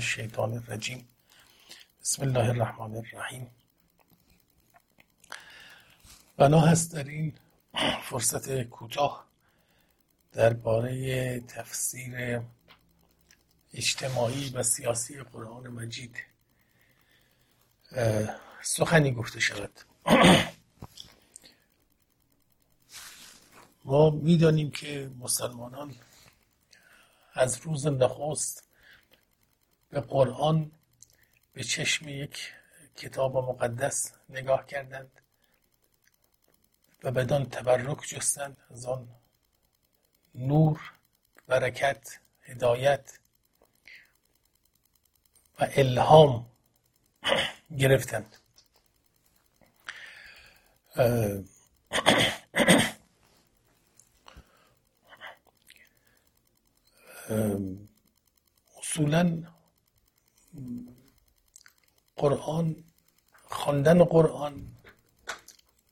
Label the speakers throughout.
Speaker 1: الشیطان الرجیم. بسم الله الرحمن الرحیم. بنا هست در این فرصت کوتاه درباره تفسیر اجتماعی و سیاسی قرآن مجید سخنی گفته شود. ما می‌دانیم که مسلمانان از روز نخست به قرآن به چشم یک کتاب مقدس نگاه کردند و بدان تبرک جستند از آن نور برکت هدایت و الهام گرفتند. اصولا قرآن خواندن قرآن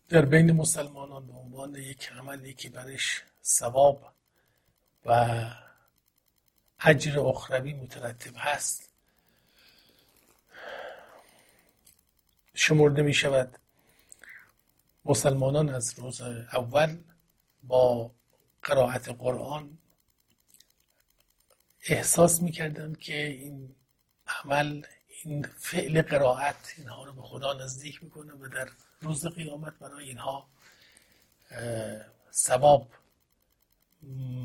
Speaker 1: در بین مسلمانان به عنوان یک عملی که برش ثواب و اجر اخروی مترتب هست. شمرده می شود مسلمانان از روز اول با قرائت قرآن احساس می‌کردند که این عمل این فعل قرائت اینها رو به خدا نزدیک می‌کنه و در روز قیامت برای اینها ثواب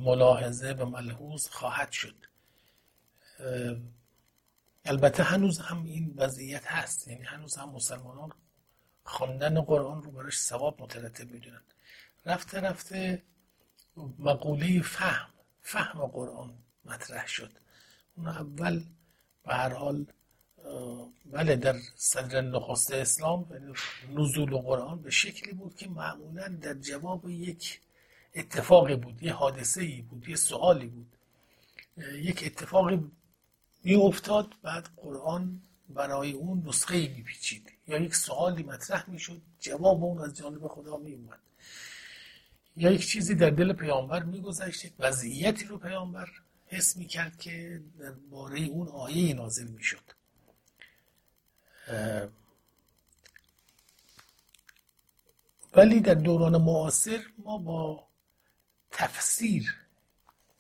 Speaker 1: ملاحظه و ملحوظ خواهد شد. البته هنوز هم این وضعیت هست. یعنی هنوز هم مسلمانان خواندن قرآن رو براش ثواب مترتب می‌دونن. رفته رفته مقوله فهم فهم قرآن مطرح شد. اون اول به هر حال بله در صدر نخست اسلام نزول قرآن به شکلی بود که معمولا در جواب یک اتفاقی بود یه حادثه ای بود یه سوالی بود. یک اتفاقی می افتاد بعد قرآن برای اون نسخه ای میپیچید. یا یک سوالی مطرح می‌شد جواب اون از جانب خدا می اومد یا یک چیزی در دل پیامبر میگذشت یک وضعیتی رو پیامبر حس می‌کرد که باره اون آیه نازل می‌شد. ولی در دوران معاصر ما با تفسیر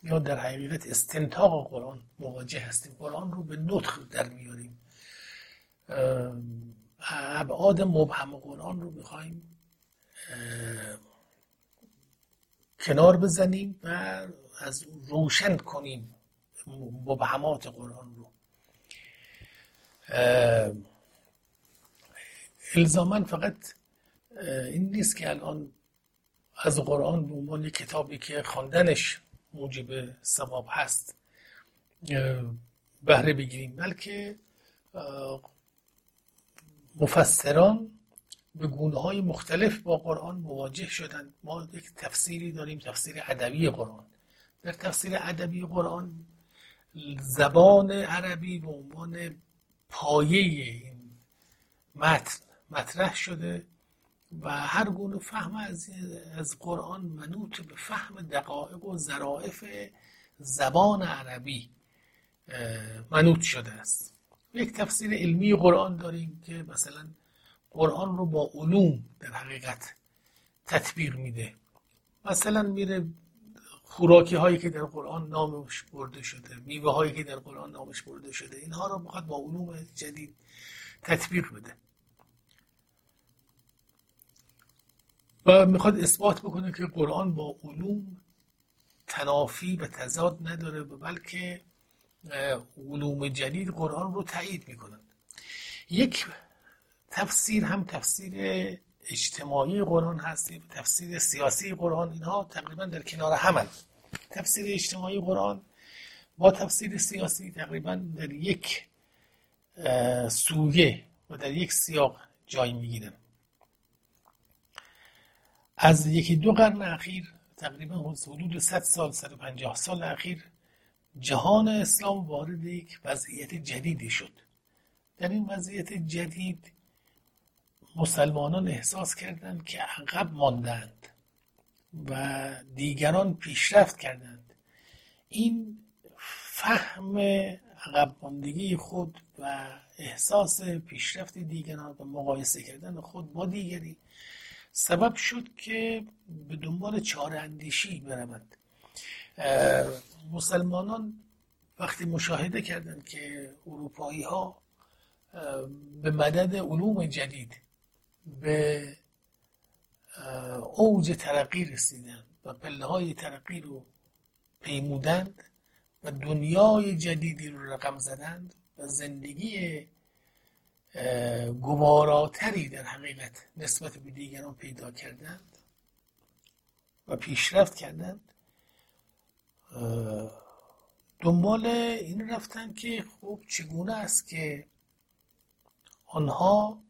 Speaker 1: یا در حقیقت استنتاق قرآن مواجه هستیم. قرآن رو به نطخ در میاریم. ابعاد مبهم قرآن رو می‌خوایم کنار بزنیم و از روشن کنیم مبهمات قرآن رو. الزاما فقط این نیست که الان از قرآن به عنوان کتابی که خواندنش موجب ثواب هست بهره بگیریم بلکه مفسران به گونه های مختلف با قرآن مواجه شدند ما یک تفسیری داریم تفسیر ادبی قرآن. در تفسیر ادبی قرآن زبان عربی به عنوان پایه این متن مطرح شده و هر گونه فهم از, از قرآن منوط به فهم دقایق و ظرائف زبان عربی منوط شده است. یک تفسیر علمی قرآن داریم که مثلا قرآن رو با علوم در حقیقت تطبیق میده. مثلا میره خوراکی هایی که در قرآن نامش برده شده میوه هایی که در قرآن نامش برده شده اینها رو می‌خواد با علوم جدید تطبیق بده. و می‌خواد اثبات بکنه که قرآن با علوم تنافی و تضاد نداره بلکه علوم جدید قرآن رو تایید می‌کنند یک تفسیر هم تفسیر اجتماعی قرآن هست تفسیر سیاسی قرآن اینها تقریبا در کنار همند تفسیر اجتماعی قرآن با تفسیر سیاسی تقریبا در یک سویه و در یک سیاق جای می‌گیرن. از یکی دو قرن اخیر تقریبا حدود 100 سال 150 سال اخیر جهان اسلام وارد یک وضعیت جدیدی شد. در این وضعیت جدید مسلمانان احساس کردند که عقب ماندند و دیگران پیشرفت کردند. این فهم عقب خود و احساس پیشرفت دیگران و مقایسه کردن خود با دیگری سبب شد که به دنبال چاره اندیشی بروند مسلمانان وقتی مشاهده کردند که اروپایی ها به مدد علوم جدید به اوج ترقی رسیدن و پله های ترقی رو پیمودند و دنیای جدیدی رو رقم زدند و زندگی گواراتری در حقیقت نسبت به دیگران پیدا کردند و پیشرفت کردند. دنبال این رفتن که خوب چگونه است که آنها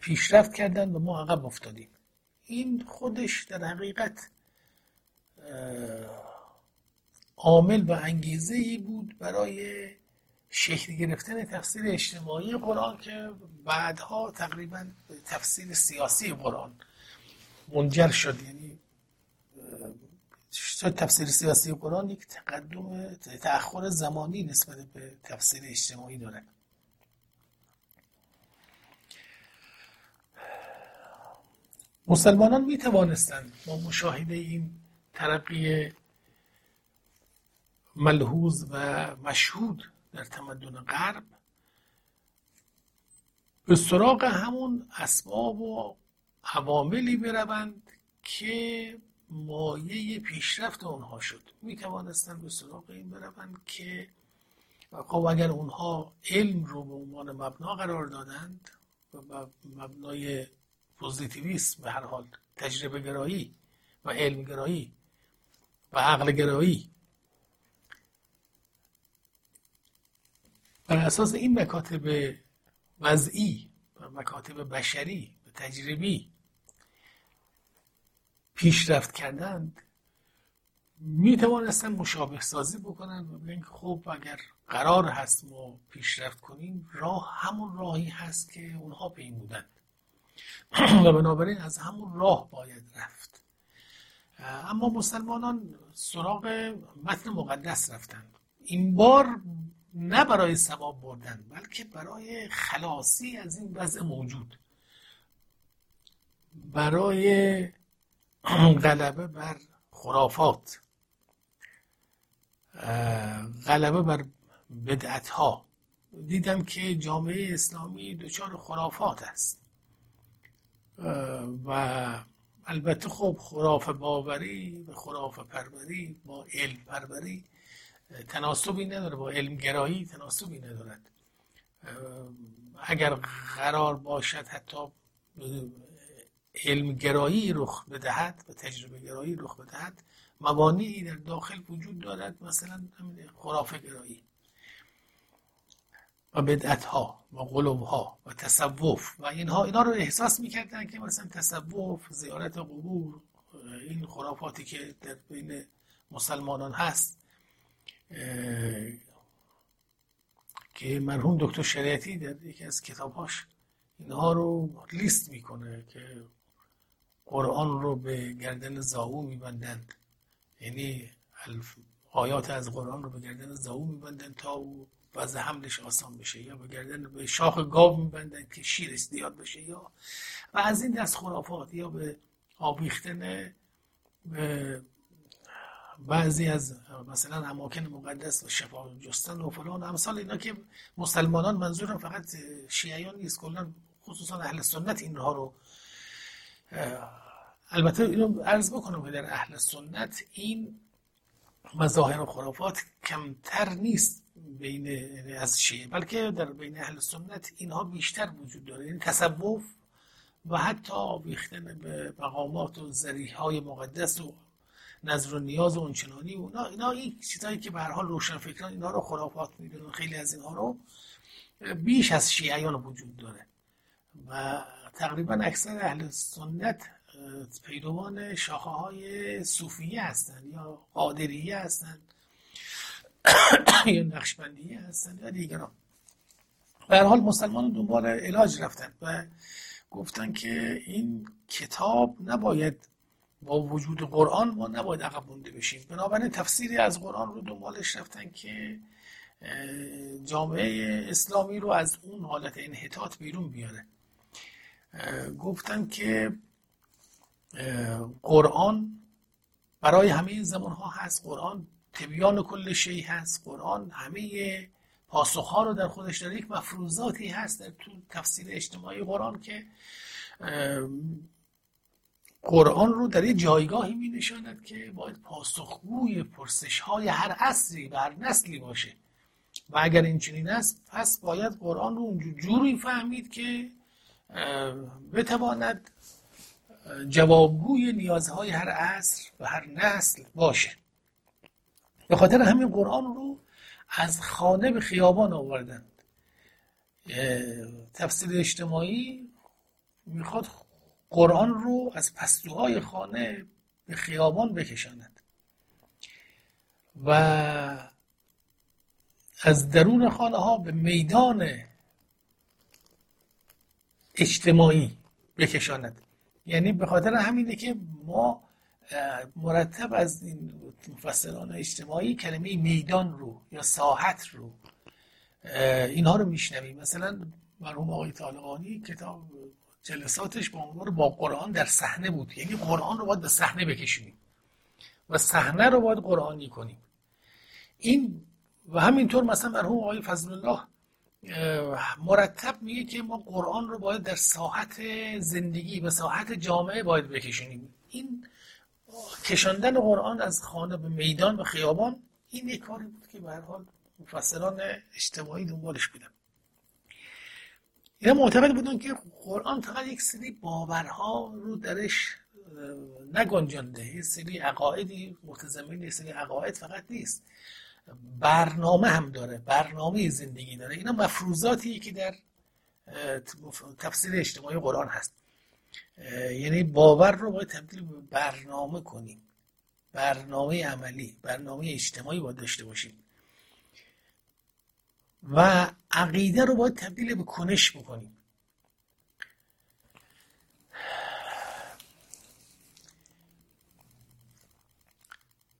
Speaker 1: پیشرفت کردند و ما عقب افتادیم. این خودش در حقیقت عامل و انگیزه ای بود برای شکل گرفتن تفسیر اجتماعی قرآن که بعدها تقریبا تفسیر سیاسی قرآن منجر شد. یعنی تفسیر سیاسی قرآن یک تقدم تأخر زمانی نسبت به تفسیر اجتماعی داره. مسلمانان می توانستند با مشاهده این ترقی ملحوظ و مشهود در تمدن غرب به سراغ همون اسباب و عواملی بروند که مایه پیشرفت اونها شد. می توانستند به سراغ این بروند که خب اگر اونها علم رو به عنوان مبنا قرار دادند و مبنای پوزیتیویسم به هر حال تجربه گرایی و علم گرایی و عقل گرایی. بر اساس این مکاتب وضعی و مکاتب بشری و تجربی پیشرفت کردند می توانستن مشابه سازی بکنن و بگن خب اگر قرار هست ما پیشرفت کنیم راه همون راهی هست که اونها پیمودند و بنابراین از همون راه باید رفت. اما مسلمانان سراغ متن مقدس رفتند این بار نه برای ثواب بردن بلکه برای خلاصی از این وضع موجود. برای غلبه بر خرافات غلبه بر بدعت ها دیدم که جامعه اسلامی دچار خرافات است. و البته خب خراف باوری و خراف پروری با علم پروری تناسبی نداره با علم گرایی تناسبی ندارد. اگر قرار باشد حتی علم گرایی رخ بدهد و تجربه گرایی رخ بدهد موانعی در داخل وجود دارد مثلا خرافه گرایی. بدعت ها و قلوب ها و تصوف و اینها اینا رو احساس می‌کردن که مثلا تصوف زیارت قبور این خرافاتی که در بین مسلمانان هست که مرحوم دکتر شریعتی در یکی از کتابهاش اینها رو لیست می‌کنه که قرآن رو به گردن زاو میبندند. یعنی آیات از قرآن رو به گردن زاو میبندند تا او وضع حملش آسان بشه یا به گردن به شاخ گاو میبندند که شیرش زیاد بشه یا و از این دست خرافات یا به آبیختن به بعضی از مثلا اماکن مقدس و شفا جستن و فلان. امثال اینا که مسلمانان منظورم فقط شیعیان نیست کلا خصوصا اهل سنت اینها رو البته اینو عرض بکنم که در اهل سنت این مظاهر و خرافات کمتر نیست بین از شیعه بلکه در بین اهل سنت اینها بیشتر وجود داره. این یعنی تصوف و حتی آویختن به مقامات و ذریح های مقدس و نظر و نیاز و اونچنانی و اینا, اینا این چیزایی که به هر حال روشن فکران اینا رو خرافات می‌دونن خیلی از اینها رو بیش از شیعیان وجود داره. و تقریبا اکثر اهل سنت پیروان شاخه های صوفیه هستند یا قادریه هستند یا نقشبندیه هستند یا دیگران به حال مسلمان دنبال علاج رفتن و گفتن که این کتاب نباید با وجود قرآن ما نباید عقب مونده بشیم. بنابراین تفسیری از قرآن رو دنبالش رفتن که جامعه اسلامی رو از اون حالت انحطاط بیرون بیاره. گفتن که قرآن برای همه زمان ها هست. قرآن تبیان کل شی هست. قرآن همه پاسخ ها رو در خودش داره. یک مفروضاتی هست در تو تفسیر اجتماعی قرآن که قرآن رو در یه جایگاهی می نشاند که باید پاسخگوی پرسش های هر عصری و هر نسلی باشه. و اگر این چنین است پس باید قرآن رو اونجور جوری فهمید که بتواند جوابگوی نیازهای هر عصر و هر نسل باشه. به خاطر همین قرآن رو از خانه به خیابان آوردند تفسیر اجتماعی می‌خواد قرآن رو از پستوهای خانه به خیابان بکشاند. و از درون خانه ها به میدان اجتماعی بکشاند. یعنی به خاطر همینه که ما مرتب از این مفسران اجتماعی کلمه میدان رو یا ساحت رو اینها رو میشنویم. مثلا مرحوم آقای طالقانی کتاب جلساتش با عنوان با قرآن در صحنه بود. یعنی قرآن رو باید به صحنه بکشونیم و صحنه رو باید قرآنی کنیم. این و همینطور مثلا مرحوم آقای فضل الله مرتب میگه که ما قرآن رو باید در ساحت زندگی و ساحت جامعه باید بکشونیم. این کشاندن قرآن از خانه به میدان و خیابان این یک کاری بود که به هر حال مفسران اجتماعی دنبالش بودن. اینا معتقد بودن که قرآن فقط یک سری باورها رو درش نگنجانده. یک سری عقایدی متضمن یک سری عقاید فقط نیست. برنامه هم داره برنامه زندگی داره. اینا مفروضاتی که در تفسیر اجتماعی قرآن هست. یعنی باور رو باید تبدیل به برنامه کنیم. برنامه عملی برنامه اجتماعی باید داشته باشیم. و عقیده رو باید تبدیل به کنش بکنیم.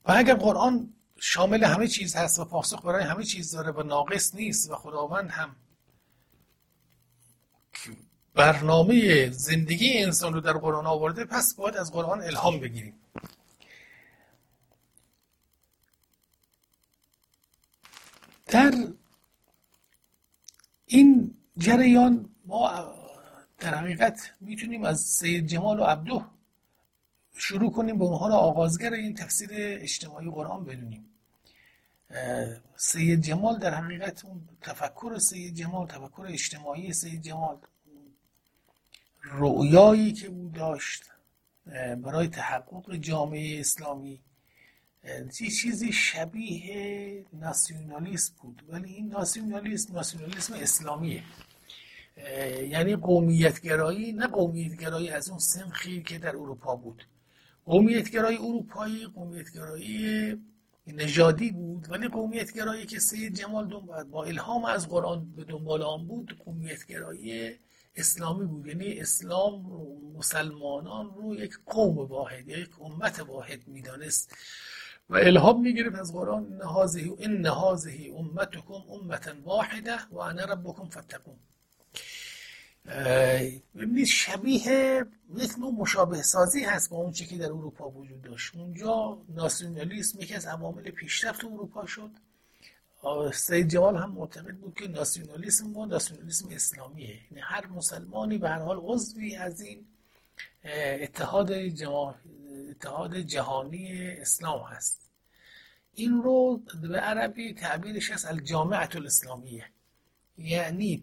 Speaker 1: و اگر قرآن شامل همه چیز هست و پاسخ برای همه چیز داره و ناقص نیست و خداوند هم برنامه زندگی انسان رو در قرآن آورده پس باید از قرآن الهام بگیریم. در این جریان ما در حقیقت می‌تونیم از سید جمال و عبدو شروع کنیم به اونها رو آغازگر این تفسیر اجتماعی قرآن بدونیم. سید جمال در حقیقت اون تفکر سید جمال تفکر اجتماعی سید جمال. رؤیایی که او داشت برای تحقق جامعه اسلامی. چیزی شبیه ناسیونالیسم بود ولی این ناسیونالیسم ناسیونالیسم اسلامیه. یعنی قومیتگرایی نه قومیتگرایی از اون سنخی که در اروپا بود. قومیتگرایی اروپایی قومیتگرایی نژادی بود ولی قومیتگرایی که سید جمال با الهام از قرآن به دنبال آن بود قومیتگرایی اسلامی بود. یعنی اسلام رو مسلمانان رو یک قوم واحد یک امت واحد می‌دانست و الهام می‌گرفت از قرآن هذه ان هذه امتکم امتا واحده و انا ربکم فاتقون. ببینید شبیه یک نوع مشابه سازی هست با اون چی که در اروپا وجود داشت. اونجا ناسیونالیسم یکی از عوامل پیشرفت اروپا شد. سید جمال هم معتقد بود که ناسیونالیسم و ناسیونالیسم اسلامیه. یعنی هر مسلمانی به هر حال عضوی از این اتحاد, اتحاد جهانی اسلام هست. این رو به عربی تعبیرش از الجامعه الاسلامیه. یعنی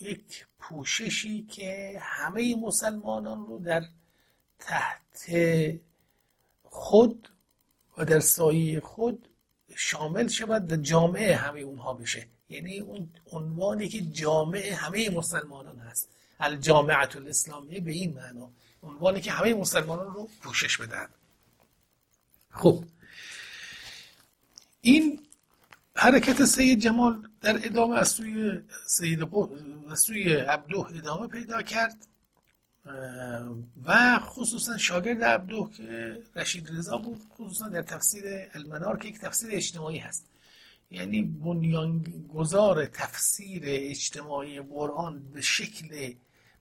Speaker 1: یک پوششی که همه مسلمانان رو در تحت خود و در سایه خود شامل شود و جامعه همه اونها بشه. یعنی اون عنوانی که جامعه همه مسلمانان هست. الجامعه الاسلامیه به این معنا. عنوانی که همه مسلمانان رو پوشش بدن. خب. این حرکت سید جمال در ادامه از سوی سید از سوی عبدو ادامه پیدا کرد. و خصوصا شاگرد عبدو که رشید رضا بود خصوصا در تفسیر المنار که یک تفسیر اجتماعی هست. یعنی بنیانگذار تفسیر اجتماعی قرآن به شکل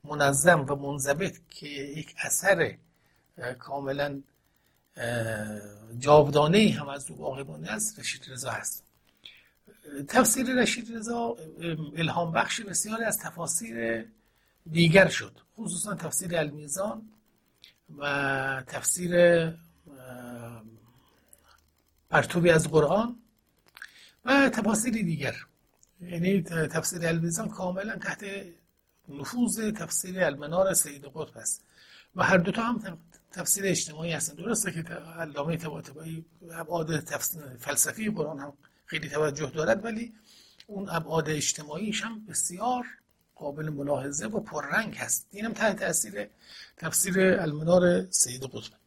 Speaker 1: منظم و منضبط که یک اثر کاملا جاودانه هم از او باقی مانده است رشید رضا هست. تفسیر رشید رضا الهام بخش بسیاری از تفاسیر دیگر شد. خصوصا تفسیر المیزان و تفسیر پرتوبی از قرآن و تفاسیر دیگر. یعنی تفسیر المیزان کاملا تحت نفوذ تفسیر المنار سید قطب است. و هر دوتا هم تفسیر اجتماعی هستن. درسته که علامه طباطبایی ابعاد فلسفی قرآن هم خیلی توجه دارد ولی اون ابعاد اجتماعیش هم بسیار قابل ملاحظه و پررنگ هست. اینم تحت تاثیر تفسیر المنار سید قطب.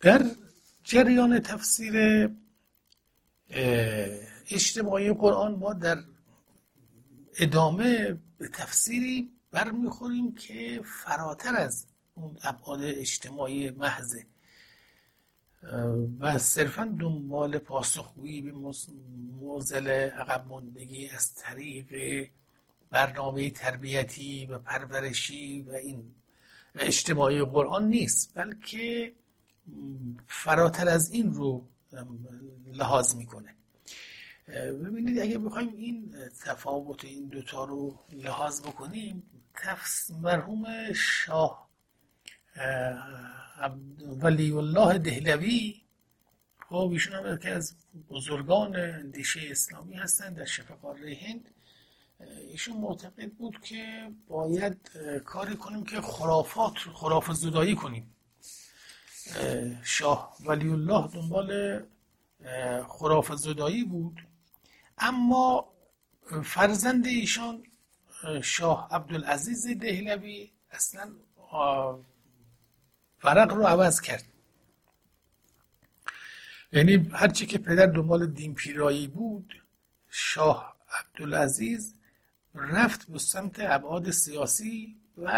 Speaker 1: در جریان تفسیر اجتماعی قرآن ما در ادامه به تفسیری برمیخوریم که فراتر از اون ابعاد اجتماعی محضه و صرفا دنبال پاسخگویی به موزل عقب ماندگی از طریق برنامه تربیتی و پرورشی و این اجتماعی قرآن نیست بلکه فراتر از این رو لحاظ می‌کنه. ببینید اگه بخوایم این تفاوت این دوتا رو لحاظ بکنیم مرحوم شاه ولی الله دهلوی خب ایشون هم که از بزرگان اندیشه اسلامی هستن در شبه قاره هند ایشون معتقد بود که باید کاری کنیم که خرافات خراف زدایی کنیم. شاه ولی الله دنبال خراف زدایی بود. اما فرزند ایشان شاه عبدالعزیز دهلوی اصلا فرق رو عوض کرد. یعنی هرچی که پدر دنبال دین پیرایی بود شاه عبدالعزیز رفت به سمت ابعاد سیاسی و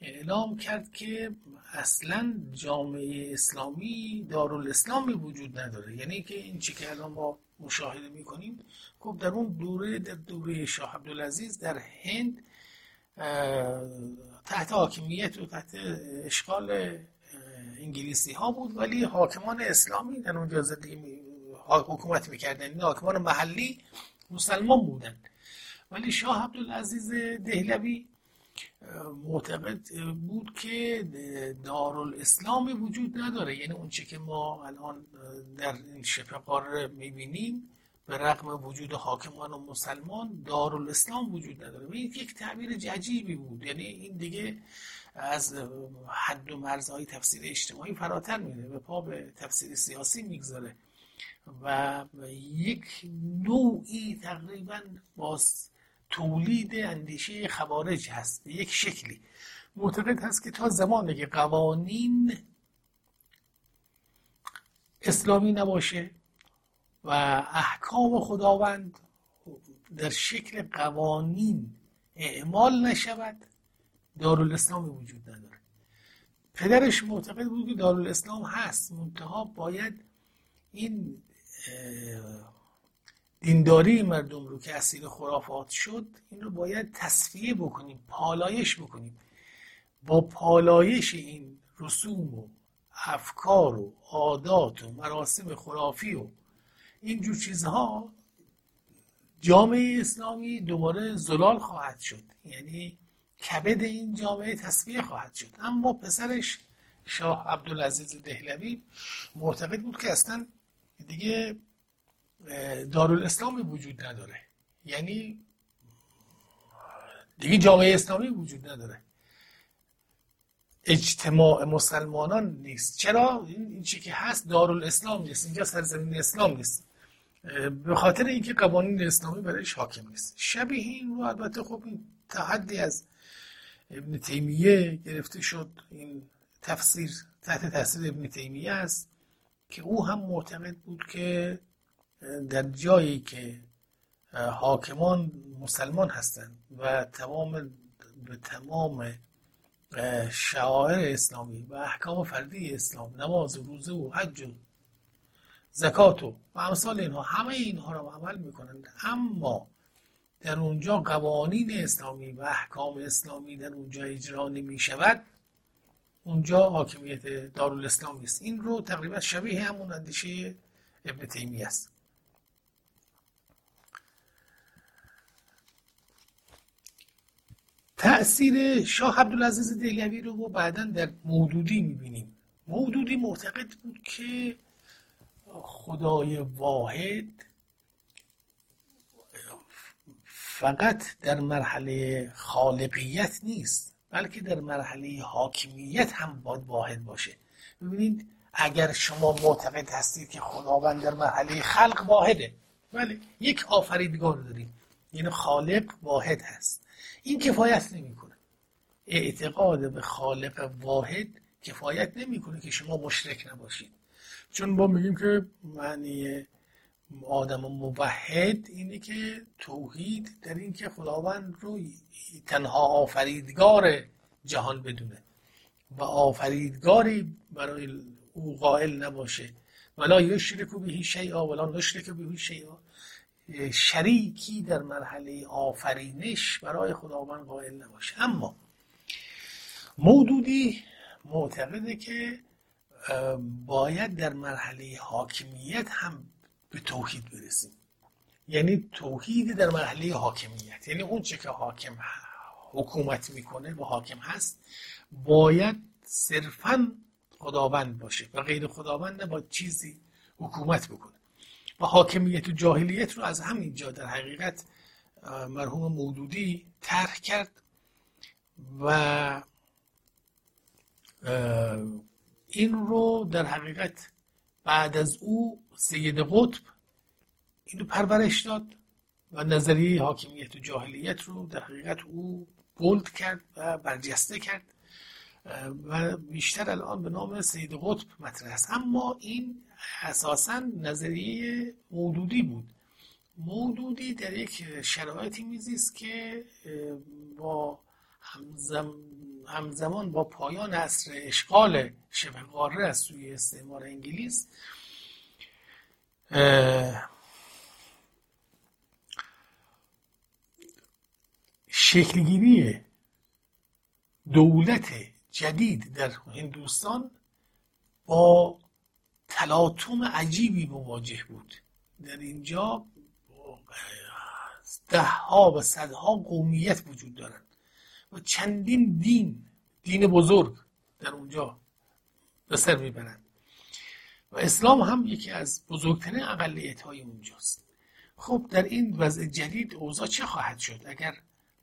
Speaker 1: اعلام کرد که اصلا جامعه اسلامی دارالاسلامی وجود نداره. یعنی که این چی که الان ما مشاهده می‌کنیم خب در اون دوره در دوره شاه عبدالعزیز در هند تحت حاکمیت و تحت اشغال انگلیسی ها بود ولی حاکمان اسلامی در اونجا زندگی حکومت می‌کردن. این حاکمان محلی مسلمان بودن. ولی شاه عبدالعزیز دهلوی معتقد بود که دارالاسلامی وجود نداره. یعنی اون که ما الان در این شبه قاره می‌بینیم به رغم وجود حاکمان و مسلمان دارالاسلام وجود نداره. و این یک تعبیر ججیبی بود. یعنی این دیگه از حد و مرزهای تفسیر اجتماعی فراتر میره و پا به تفسیر سیاسی می‌گذاره. و یک نوعی تقریبا باز تولید اندیشه خوارج هست. به یک شکلی. معتقد هست که تا زمانی که قوانین اسلامی نباشه و احکام خداوند در شکل قوانین اعمال نشود دارالاسلامی وجود نداره پدرش معتقد بود که دارالاسلام هست منتها باید این دینداری مردم رو که اسیر خرافات شد این رو باید تصفیه بکنیم پالایش بکنیم. با پالایش این رسوم و افکار و عادات و مراسم خرافی و اینجور چیزها جامعه اسلامی دوباره زلال خواهد شد. یعنی کبد این جامعه تصفیه خواهد شد. اما پسرش شاه عبدالعزیز دهلوی معتقد بود که اصلا دیگه دارالاسلامی وجود نداره. یعنی دیگه جامعه اسلامی وجود نداره. اجتماع مسلمانان نیست. چرا؟ این چی که هست دارالاسلام نیست. اینجا سرزمین اسلام نیست. به خاطر اینکه قوانین اسلامی برایش حاکم نیست. شبیه این رو البته خب این تحدی از ابن تیمیه گرفته شد. این تفسیر تحت تاثیر ابن تیمیه است که او هم معتقد بود که در جایی که حاکمان مسلمان هستند و تمام به تمام شعائر اسلامی و احکام فردی اسلام نماز و روزه و حج و زکات و امثال اینها. همه اینها را عمل می‌کنند. اما در اونجا قوانین اسلامی و احکام اسلامی در اونجا اجرا نمی شود اونجا حاکمیت دارالاسلامی است این رو تقریبا شبیه همون اندیشه ابن تیمی است. تأثیر شاه عبدالعزیز دهلوی رو ما بعدا در مودودی می‌بینیم. مودودی معتقد بود که خدای واحد فقط در مرحله خالقیت نیست بلکه در مرحله حاکمیت هم باید واحد باشه. ببینید اگر شما معتقد هستید که خداوند در مرحله خلق واحده ولی یک آفریدگار داریم. یعنی خالق واحد هست. این کفایت نمی‌کنه. اعتقاد به خالق واحد کفایت نمی‌کنه که شما مشرک نباشید. چون ما میگیم که معنی آدم موحد اینه که توحید در این که خداوند رو تنها آفریدگار جهان بدونه و آفریدگاری برای او قائل نباشه. ولا یشرک بهی شیئا ولا نشرک بهی شیئا. شریکی در مرحله آفرینش برای خداوند قائل نباشه. اما مودودی معتقده که باید در مرحله حاکمیت هم به توحید برسیم. یعنی توحید در مرحله حاکمیت. یعنی اون چه که حاکم حکومت می‌کنه و حاکم هست باید صرفا خداوند باشه و غیر خداوند با چیزی حکومت بکنه. و حاکمیت و جاهلیت رو از همین جا در حقیقت مرحوم مودودی طرح کرد و این رو در حقیقت بعد از او سید قطب اینو پرورش داد و نظریه حاکمیت و جاهلیت رو در حقیقت او بولد کرد و برجسته کرد و بیشتر الان به نام سید قطب مطرح است. اما این اساسا نظریه مودودی بود. مودودی در یک شرایطی میزیست که با همزم همزمان با پایان عصر اشغال شبه قاره از سوی استعمار انگلیس شکلگیری دولت جدید در هندوستان با تلاطم عجیبی مواجه بود. در اینجا ده ها و صدها قومیت وجود دارند. و چندین دین دین بزرگ در اونجا به سر می‌برند و اسلام هم یکی از بزرگترین اقلیت های اونجاست. خب در این وضع جدید اوضاع چه خواهد شد؟ اگر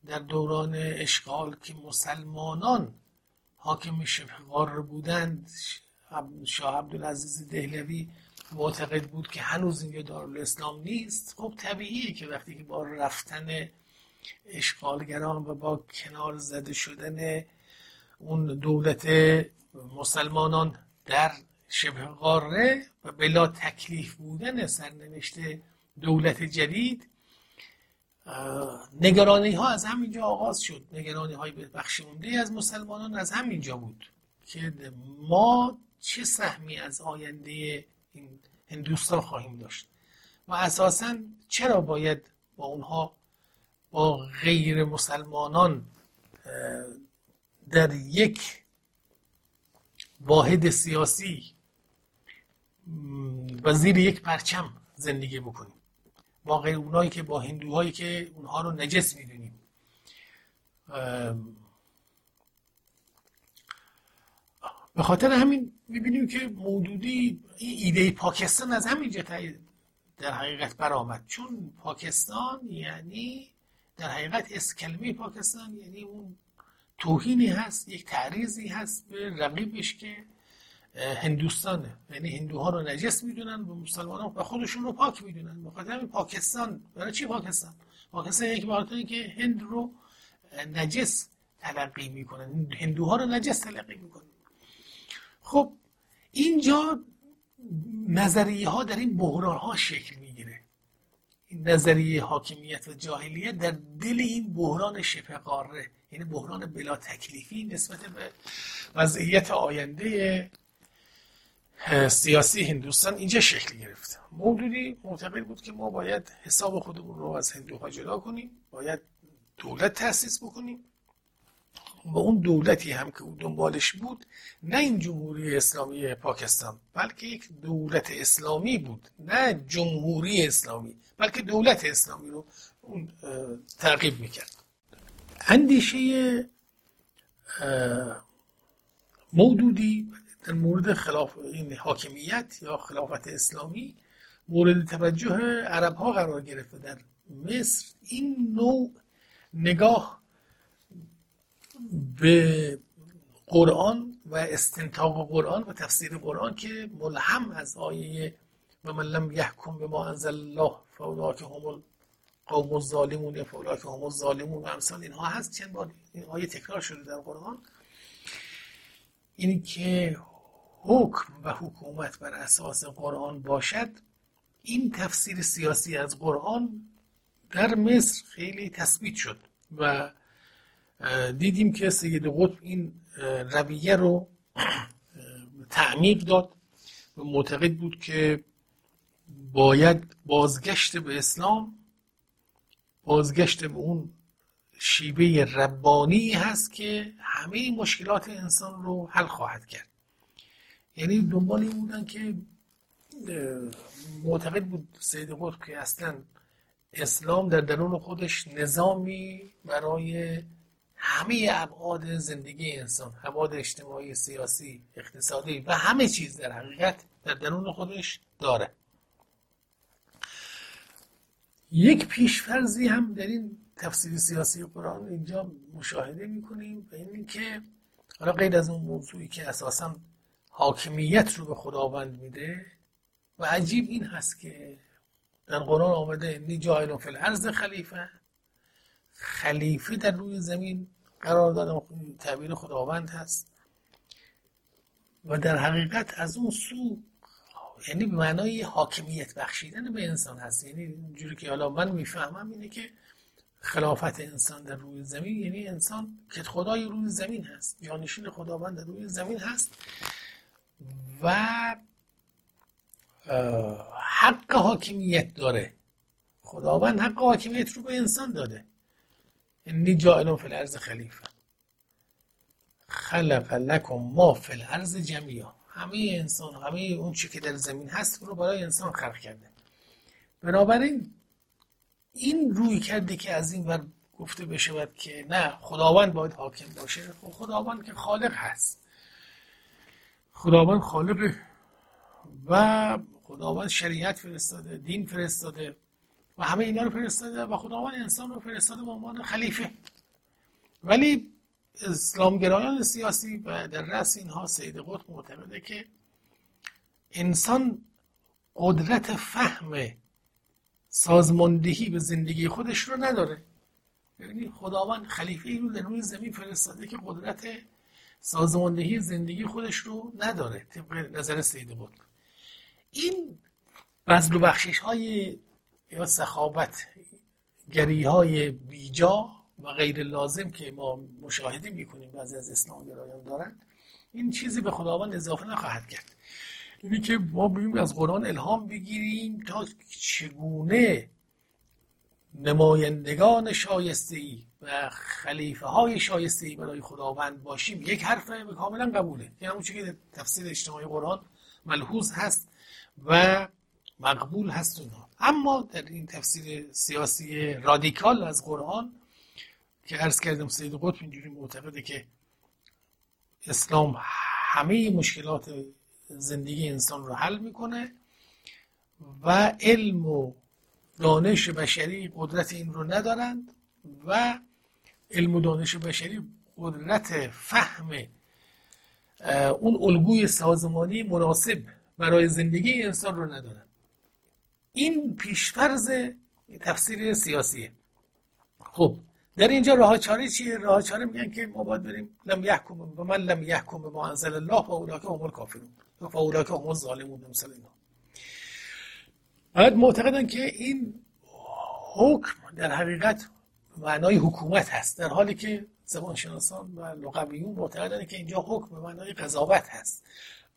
Speaker 1: در دوران اشغال که مسلمانان حاکم شبه قاره بودند شاه عبدالعزیز دهلوی معتقد بود که هنوز اینجا دارالاسلام نیست خب طبیعیه که وقتی که با رفتن اشغالگران و با کنار زده شدن اون دولت مسلمانان در شبه قاره و بلا تکلیف بودن سرنوشت دولت جدید نگرانی ها از همینجا آغاز شد. نگرانی های بخش از مسلمانان از همینجا بود که ما چه سهمی از آینده این هندوستان خواهیم داشت و اساسا چرا باید با اونها با غیر مسلمانان در یک واحد سیاسی و زیر یک پرچم زندگی بکنیم. با غیر اونایی که با هندوهایی که اونها رو نجس می‌دونیم. به خاطر همین می‌بینیم که مودودی این ایده پاکستان از همینجا در حقیقت برآمد. چون پاکستان یعنی در حقیقت اس کلمه پاکستان یعنی اون توهینی هست یک تعریضی هست به رقیبش که هندوستانه. یعنی هندوها رو نجس می‌دونن و مسلمانان و خودشون رو پاک می‌دونن. بخاطر پاکستان. برای چی پاکستان؟ پاکستان یک بخاطر که هند رو نجس تلقی می‌کنن. هندوها رو نجس تلقی می‌کنن. خب اینجا نظریه ها در این بحران ها شکل می‌گیره این نظریه حاکمیت و جاهلیت در دل این بحران شبه قاره یعنی بحران بلا تکلیفی نسبت به وضعیت آینده سیاسی هندوستان اینجا شکل گرفت. مولودی معتقد بود که ما باید حساب خودمون رو از هندوها جدا کنیم باید دولت تأسیس بکنیم و اون دولتی هم که اون دنبالش بود نه این جمهوری اسلامی پاکستان بلکه یک دولت اسلامی بود نه جمهوری اسلامی بلکه دولت اسلامی رو اون تعقیب می‌کرد. اندیشه مودودی در مورد خلاف این حاکمیت یا خلافت اسلامی مورد توجه عرب ها قرار گرفته در مصر این نوع نگاه به قرآن و استنتاق قرآن و تفسیر قرآن که ملهم از آیه و من لم یحکم به ما انزل الله که هم قوم الظالمون یا که هم الظالمون و امثال اینها هست. چند بار این آیه تکرار شده در قرآن. اینی که حکم و حکومت بر اساس قرآن باشد این تفسیر سیاسی از قرآن در مصر خیلی تثبیت شد و دیدیم که سید قطب این رویه رو تعمیق داد و معتقد بود که باید بازگشت به اسلام بازگشت به اون شیوه ربانی هست که همه مشکلات انسان رو حل خواهد کرد. یعنی دنبال این بودن که معتقد بود سید قطب که اصلا اسلام در درون خودش نظامی برای همه ابعاد زندگی انسان ابعاد اجتماعی سیاسی اقتصادی و همه چیز در حقیقت در درون خودش داره. یک پیشفرزی هم در این تفسیر سیاسی قرآن اینجا مشاهده می‌کنیم به این که حالا غیر از اون موضوعی که اساسا حاکمیت رو به خداوند میده و عجیب این هست که در قرآن آمده نی جایلون فی خلیفه خلیفه در روی زمین قرار دادن تعبیر خداوند هست. و در حقیقت از اون سو یعنی به معنای حاکمیت بخشیدن به انسان هست. یعنی اینجوری که حالا من می‌فهمم اینه که خلافت انسان در روی زمین یعنی انسان که خدای روی زمین هست. جانشین خداوند در روی زمین هست. و حق حاکمیت داره. خداوند حق حاکمیت رو به انسان داده. انی جائل فی الارض خلیفه. خلق لکم ما فی الارض جمیعا. همه انسان همه اون چی که در زمین هست رو برای انسان خلق کرده. بنابراین این روی کرده که از این ور گفته بشود که نه خداوند باید حاکم باشه. خب خداوند که خالق هست. خداوند خالق و خداوند شریعت فرستاده دین فرستاده. و همه اینا رو فرستاده و خداوند انسان رو فرستاده به عنوان خلیفه. ولی اسلامگرایان سیاسی و در رأس اینها سید قطب معتقده که انسان قدرت فهم سازماندهی به زندگی خودش رو نداره. یعنی خداوند خلیفه رو در روی زمین فرستاده که قدرت سازماندهی زندگی خودش رو نداره طبق نظر سید قطب. این بزل و بخشش های یا سخاوت گری های بیجا و غیر لازم که ما مشاهده می‌کنیم بعضی از اسلام گرایان دارن این چیزی به خداوند اضافه نخواهد کرد. اینی که ما بیم از قرآن الهام بگیریم تا چگونه نمایندگان شایسته ای و خلیفه های شایسته ای برای خداوند باشیم. یک حرف کاملا قبوله. یعنی اون که تفسیر اجتماعی قرآن ملحوظ هست و مقبول هست اونها اما در این تفسیر سیاسی رادیکال از قرآن که عرض کردم سید قطب اینجوری معتقده که اسلام همه مشکلات زندگی انسان رو حل می‌کنه و علم و دانش بشری قدرت این رو ندارند و علم و دانش بشری قدرت فهم اون الگوی سازمانی مناسب برای زندگی انسان رو ندارن این پیشفرز تفسیر سیاسیه. خب در اینجا راه چاره چیه؟ راه چاره میگن که ما باید بریم لم یحکم و من لم یحکم ما انزل الله و اولاک هم الکافرون. و اولاک هم الظالمون مثل اینا معتقدن که این حکم در حقیقت معنای حکومت هست در حالی که زبانشناسان و لغویون معتقدند که اینجا حکم به معنای قضاوت هست.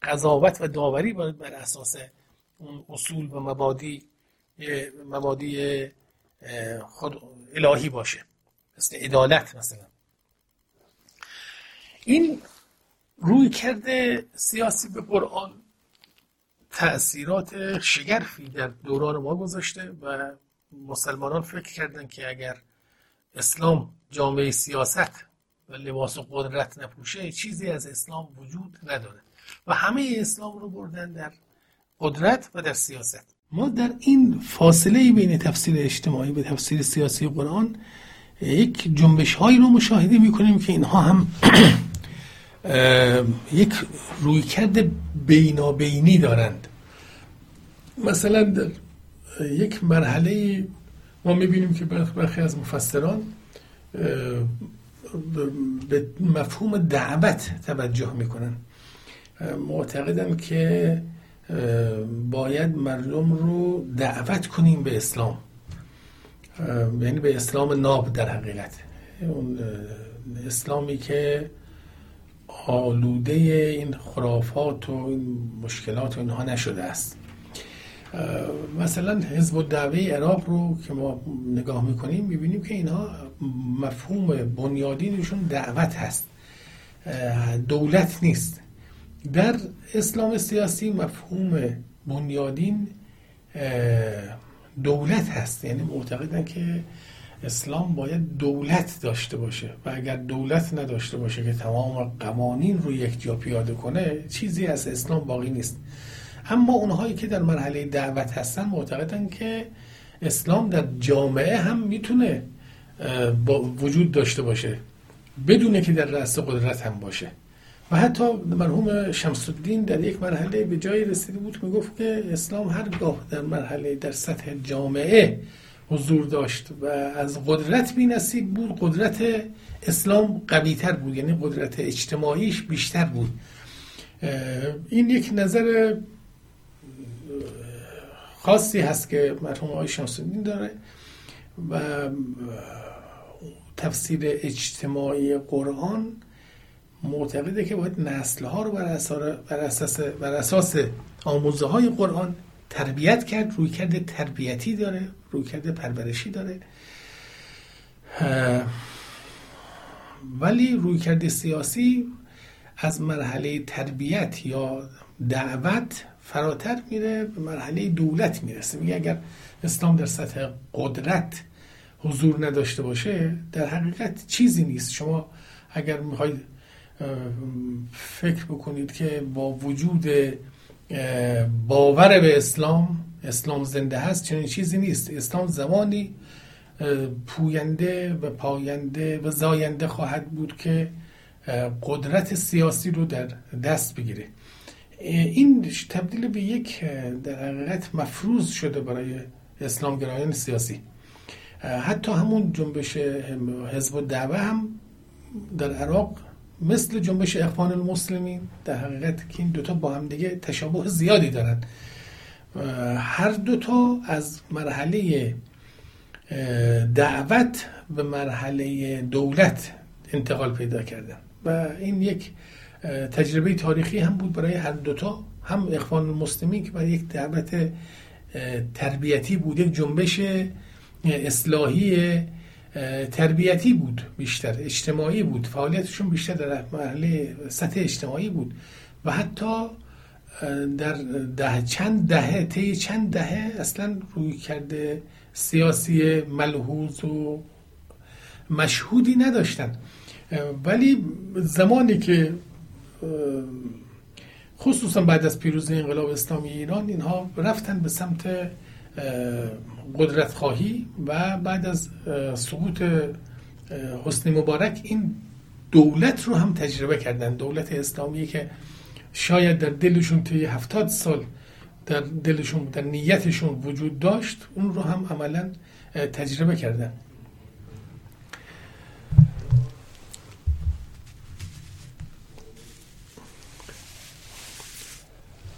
Speaker 1: قضاوت و داوری باید بر اساس اصول و مبادی مبادی خود الهی باشه. مثل عدالت مثلا. این روی کرده سیاسی به قرآن تأثیرات شگرفی در دوران ما گذاشته و مسلمانان فکر کردند که اگر اسلام جامعه سیاست و لباس و قدرت نپوشه چیزی از اسلام وجود نداره. و همه اسلام رو بردن در قدرت و در سیاست. ما در این فاصله بین تفسیر اجتماعی و تفسیر سیاسی قرآن یک جنبش هایی رو مشاهده می‌کنیم که اینها هم یک رویکرد بینابینی دارند. مثلا در یک مرحله ما می‌بینیم که برخی از مفسران به مفهوم دعوت توجه می‌کنن. معتقدن که باید مردم رو دعوت کنیم به اسلام. یعنی به اسلام ناب در حقیقت. اون اسلامی که آلوده این خرافات و این مشکلات و اینها نشده است. مثلا حزب الدعوه عراق رو که ما نگاه می‌کنیم می‌بینیم که اینها مفهوم بنیادینشون دعوت هست. دولت نیست. در اسلام سیاسی مفهوم بنیادین دولت هست. یعنی معتقدن که اسلام باید دولت داشته باشه. و اگر دولت نداشته باشه که تمام قوانین رو یک جا پیاده کنه چیزی از اسلام باقی نیست. اما اونهایی که در مرحله دعوت هستن معتقدن که اسلام در جامعه هم می‌تونه با وجود داشته باشه. بدونه که در رأس قدرت هم باشه. و حتی مرحوم شمس الدین در یک مرحله به جایی رسیده بود می‌گفت که اسلام هرگاه در مرحله در سطح جامعه حضور داشت و از قدرت بی نصیب بود قدرت اسلام قوی تر بود یعنی قدرت اجتماعیش بیشتر بود. این یک نظر خاصی هست که مرحوم آقای شمس داره و تفسیر اجتماعی قرآن معتقده که باید نسل ها رو بر اساس, بر اساس آموزه های قرآن تربیت کرد روی کرده تربیتی داره روی کرده پرورشی داره. ولی روی کرده سیاسی از مرحله تربیت یا دعوت فراتر میره به مرحله دولت می‌رسه. میگه اگر اسلام در سطح قدرت حضور نداشته باشه در حقیقت چیزی نیست. شما اگر می‌خواید فکر بکنید که با وجود باور به اسلام اسلام زنده هست چنین چیزی نیست. اسلام زمانی پوینده و پاینده و زاینده خواهد بود که قدرت سیاسی رو در دست بگیره. این تبدیل به یک در حقیقت مفروض شده برای اسلام گرایان سیاسی. حتی همون جنبش حزب دعوه هم در عراق مثل جنبش اخوان المسلمین در حقیقت که این دوتا با هم دیگه تشابه زیادی دارن. هر دوتا از مرحله دعوت به مرحله دولت انتقال پیدا کردن. و این یک تجربه تاریخی هم بود برای هر دوتا. هم اخوان المسلمین که برای یک دعوت تربیتی بود یک جنبش اصلاحی تربیتی بود بیشتر اجتماعی بود فعالیتشون بیشتر در مرحله سطح اجتماعی بود و حتی در ده چند دهه طی چند دهه اصلا روی کرده سیاسی ملحوظ و مشهودی نداشتن. ولی زمانی که خصوصا بعد از پیروزی انقلاب اسلامی ایران اینها رفتن به سمت قدرت خواهی و بعد از سقوط حسنی مبارک این دولت رو هم تجربه کردن. دولت اسلامی که شاید در دلشون طی هفتاد سال در دلشون در نیتشون وجود داشت اون رو هم عملا تجربه کردن.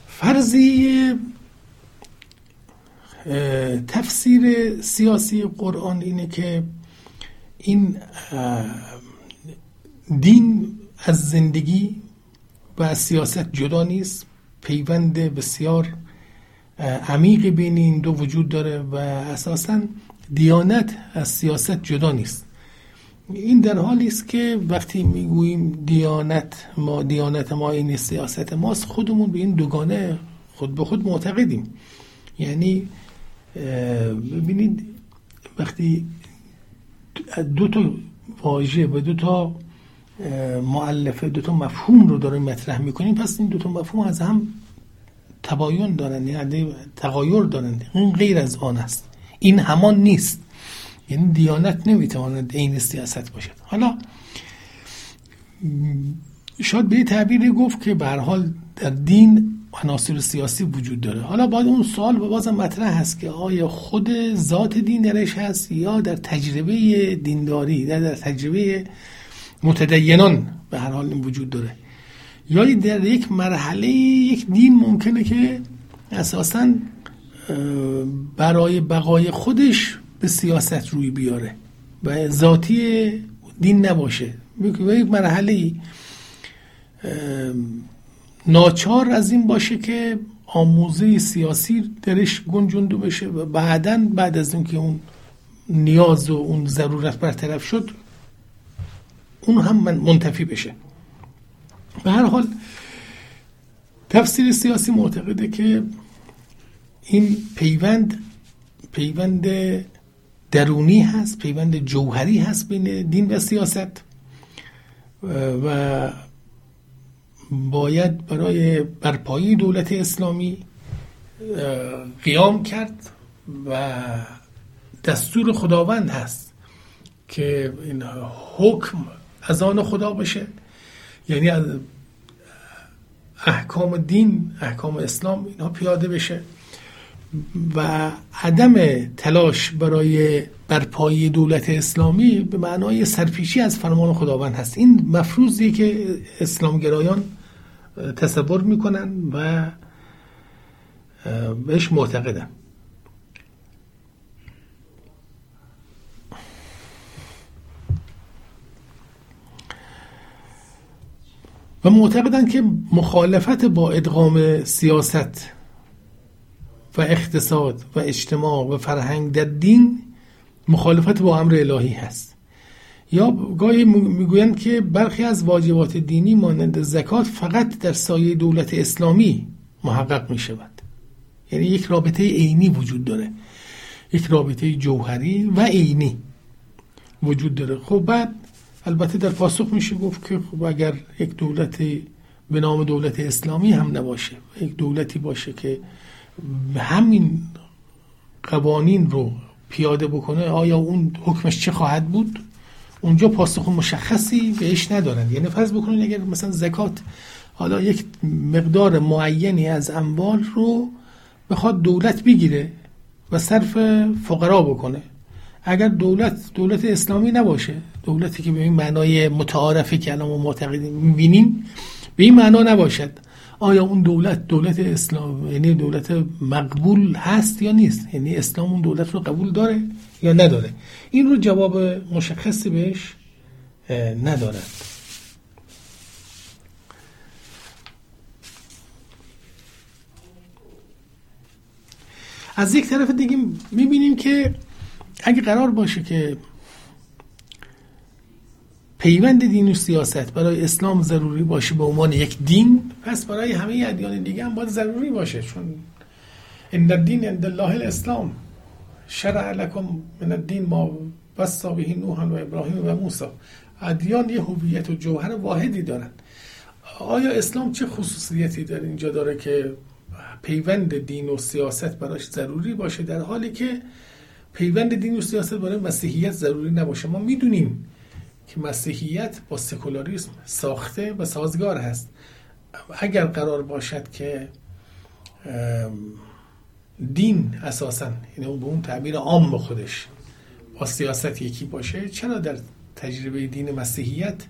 Speaker 1: فرضی تفسیر سیاسی قرآن اینه که این دین از زندگی و از سیاست جدا نیست پیوند بسیار عمیقی بین این دو وجود داره و اساسا دیانت از سیاست جدا نیست. این در حالی است که وقتی می‌گوییم دیانت ما دیانت ما این سیاست ماست خودمون به این دوگانه خود به خود معتقدیم. یعنی ببینید وقتی دو تا واژه و دو تا معلفه دو تا مفهوم رو داریم مطرح می‌کنیم پس این دو تا مفهوم از هم تباین دارن یعنی تغایر دارن این غیر از آن است. این همان نیست. یعنی دیانت نمی‌تواند عین سیاست باشد. حالا شاید به تعبیری گفت که به حال در دین عناصر سیاسی وجود داره. حالا باید اون سوال بازم مطرح هست که آیا خود ذات دین درش هست یا در تجربه دینداری در, در تجربه متدینان به هر حال این وجود داره. یا در یک مرحله یک دین ممکنه که اساسا برای بقای خودش به سیاست روی بیاره و ذاتی دین نباشه. یک مرحله ناچار از این باشه که آموزه سیاسی درش گنجونده بشه و بعدا بعد از اینکه اون نیاز و اون ضرورت برطرف شد اون هم من منتفی بشه. به هر حال تفسیر سیاسی معتقده که این پیوند پیوند درونی هست پیوند جوهری هست بین دین و سیاست. و باید برای برپایی دولت اسلامی قیام کرد و دستور خداوند هست که این حکم از آن خدا بشه. یعنی از احکام دین احکام اسلام اینها پیاده بشه. و عدم تلاش برای برپایی دولت اسلامی به معنای سرپیچی از فرمان خداوند هست. این مفروضی که اسلامگرایان تصور می‌کنن و بهش معتقدن. و معتقدن که مخالفت با ادغام سیاست و اقتصاد و اجتماع و فرهنگ در دین مخالفت با امر الهی هست. یا گاهی می‌گویند که برخی از واجبات دینی مانند زکات فقط در سایه دولت اسلامی محقق می شود. یعنی یک رابطه عینی وجود داره. یک رابطه جوهری و عینی وجود داره. خب بعد البته در پاسخ میشه گفت که خب اگر یک دولت به نام دولت اسلامی هم نباشه یک دولتی باشه که همین قوانین رو پیاده بکنه آیا اون حکمش چه خواهد بود؟ اونجا پاسخ مشخصی بهش ندارن. یعنی فرض بکنید اگر مثلا زکات حالا یک مقدار معینی از اموال رو بخواد دولت بگیره و صرف فقرا بکنه. اگر دولت دولت اسلامی نباشه دولتی که به این معنای متعارفی که الان ما معتقدیم می‌بینیم به این معنا نباشد. آیا اون دولت دولت اسلام یعنی دولت مقبول هست یا نیست؟ یعنی اسلام اون دولت رو قبول داره یا نداره؟ این رو جواب مشخصی بهش ندارد از یک طرف دیگه می‌بینیم که اگه قرار باشه که پیوند دین و سیاست برای اسلام ضروری باشه به عنوان یک دین پس برای همه ادیان دیگه هم باید ضروری باشه چون ان الدین عند الله الاسلام. شرع لکم من الدین ما وصا به نوح و ابراهیم و موسی. ادیان یه هویت و جوهر واحدی دارن. آیا اسلام چه خصوصیتی در اینجا داره که پیوند دین و سیاست براش ضروری باشه؟ در حالی که پیوند دین و سیاست برای مسیحیت ضروری نباشه. ما می‌دونیم که مسیحیت با سکولاریسم ساخته و سازگار هست. اگر قرار باشد که دین اساسا یعنی به اون تعبیر عام خودش با سیاست یکی باشه چرا در تجربه دین مسیحیت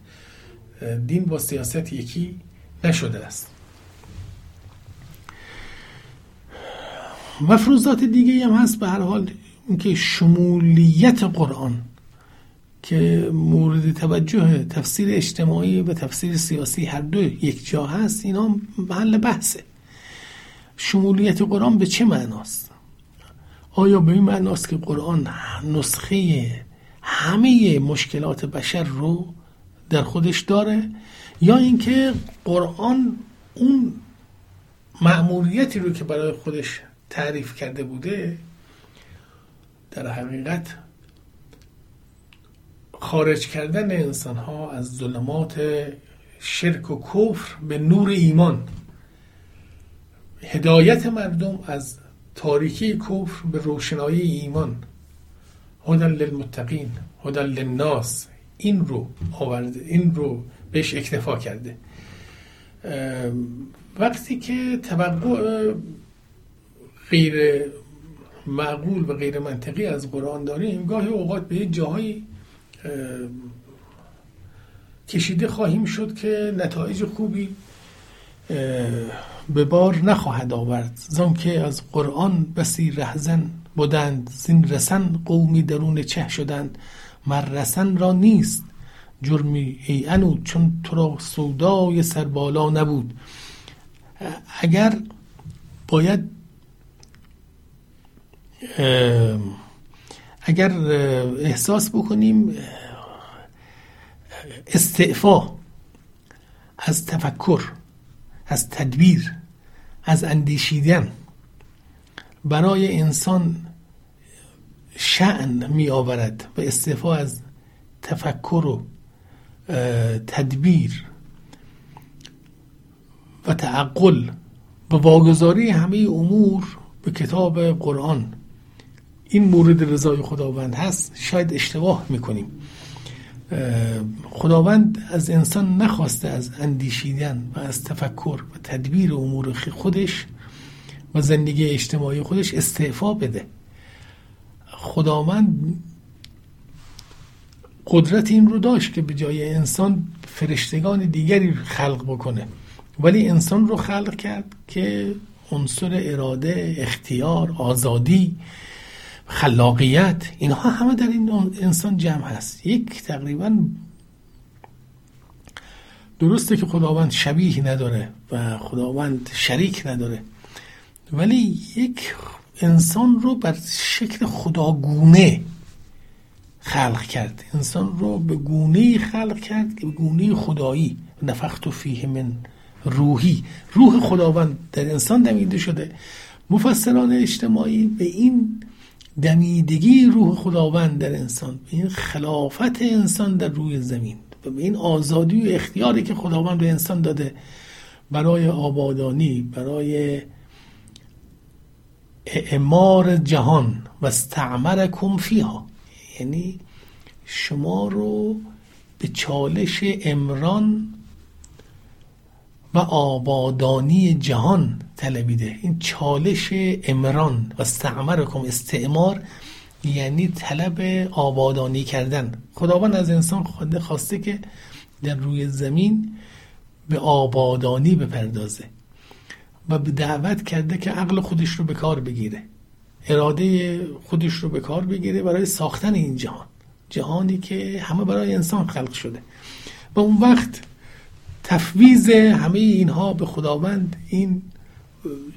Speaker 1: دین با سیاست یکی نشده است؟ مفروضات دیگه هم هست به هر حال اینکه شمولیت قرآن که مورد توجه تفسیر اجتماعی و تفسیر سیاسی هر دو یک جا هست اینا محل بحثه. شمولیت قرآن به چه معناست؟ آیا به این معناست که قرآن نسخه همه مشکلات بشر رو در خودش داره؟ یا اینکه قرآن اون مأموریتی رو که برای خودش تعریف کرده بوده در حقیقت خارج کردن انسان ها از ظلمات شرک و کفر به نور ایمان. هدایت مردم از تاریکی کفر به روشنایی ایمان. هدن للمتقین هدن للناس. این رو آورده این رو بهش اکتفا کرده. وقتی که توقع غیر معقول و غیر منطقی از قرآن داریم گاهی اوقات به جاهایی کشیده خواهیم شد که نتایج خوبی به بار نخواهد آورد. زن که از قرآن بسی رهزن بودند زین رسن قومی درون چه شدند. مر رسن را نیست جرمی ای انو چون تو را سودای سربالا نبود. اگر باید اگر احساس بکنیم استعفا از تفکر از تدبیر از اندیشیدن برای انسان شعن می آورد و استعفا از تفکر و تدبیر و تعقل و واگذاری همه امور به کتاب قرآن. این مورد رضای خداوند هست شاید اشتباه می‌کنیم. خداوند از انسان نخواسته از اندیشیدن و از تفکر و تدبیر امور خودش و زندگی اجتماعی خودش استعفا بده. خداوند قدرت این رو داشت که به جای انسان فرشتگان دیگری خلق بکنه. ولی انسان رو خلق کرد که عنصر اراده اختیار آزادی خلاقیت اینها همه در این انسان جمع هست. یک تقریبا درسته که خداوند شبیه نداره و خداوند شریک نداره ولی یک انسان رو بر شکل خداگونه خلق کرد. انسان رو به گونه خلق کرد که گونه خدایی. نفخت و فیه من روحی. روح خداوند در انسان دمیده شده. مفسران اجتماعی به این دمیدگی روح خداوند در انسان به این خلافت انسان در روی زمین و به این آزادی و اختیاری که خداوند به انسان داده برای آبادانی برای اعمار جهان. و استعمرکم فیها. یعنی شما رو به چالش امران و آبادانی جهان طلبیده این چالش امران و استعمرکم استعمار یعنی طلب آبادانی کردن. خداوند از انسان خواسته که در روی زمین به آبادانی بپردازه و به دعوت کرده که عقل خودش رو به کار بگیره. اراده خودش رو به کار بگیره برای ساختن این جهان. جهانی که همه برای انسان خلق شده. و اون وقت تفویض همه اینها به خداوند این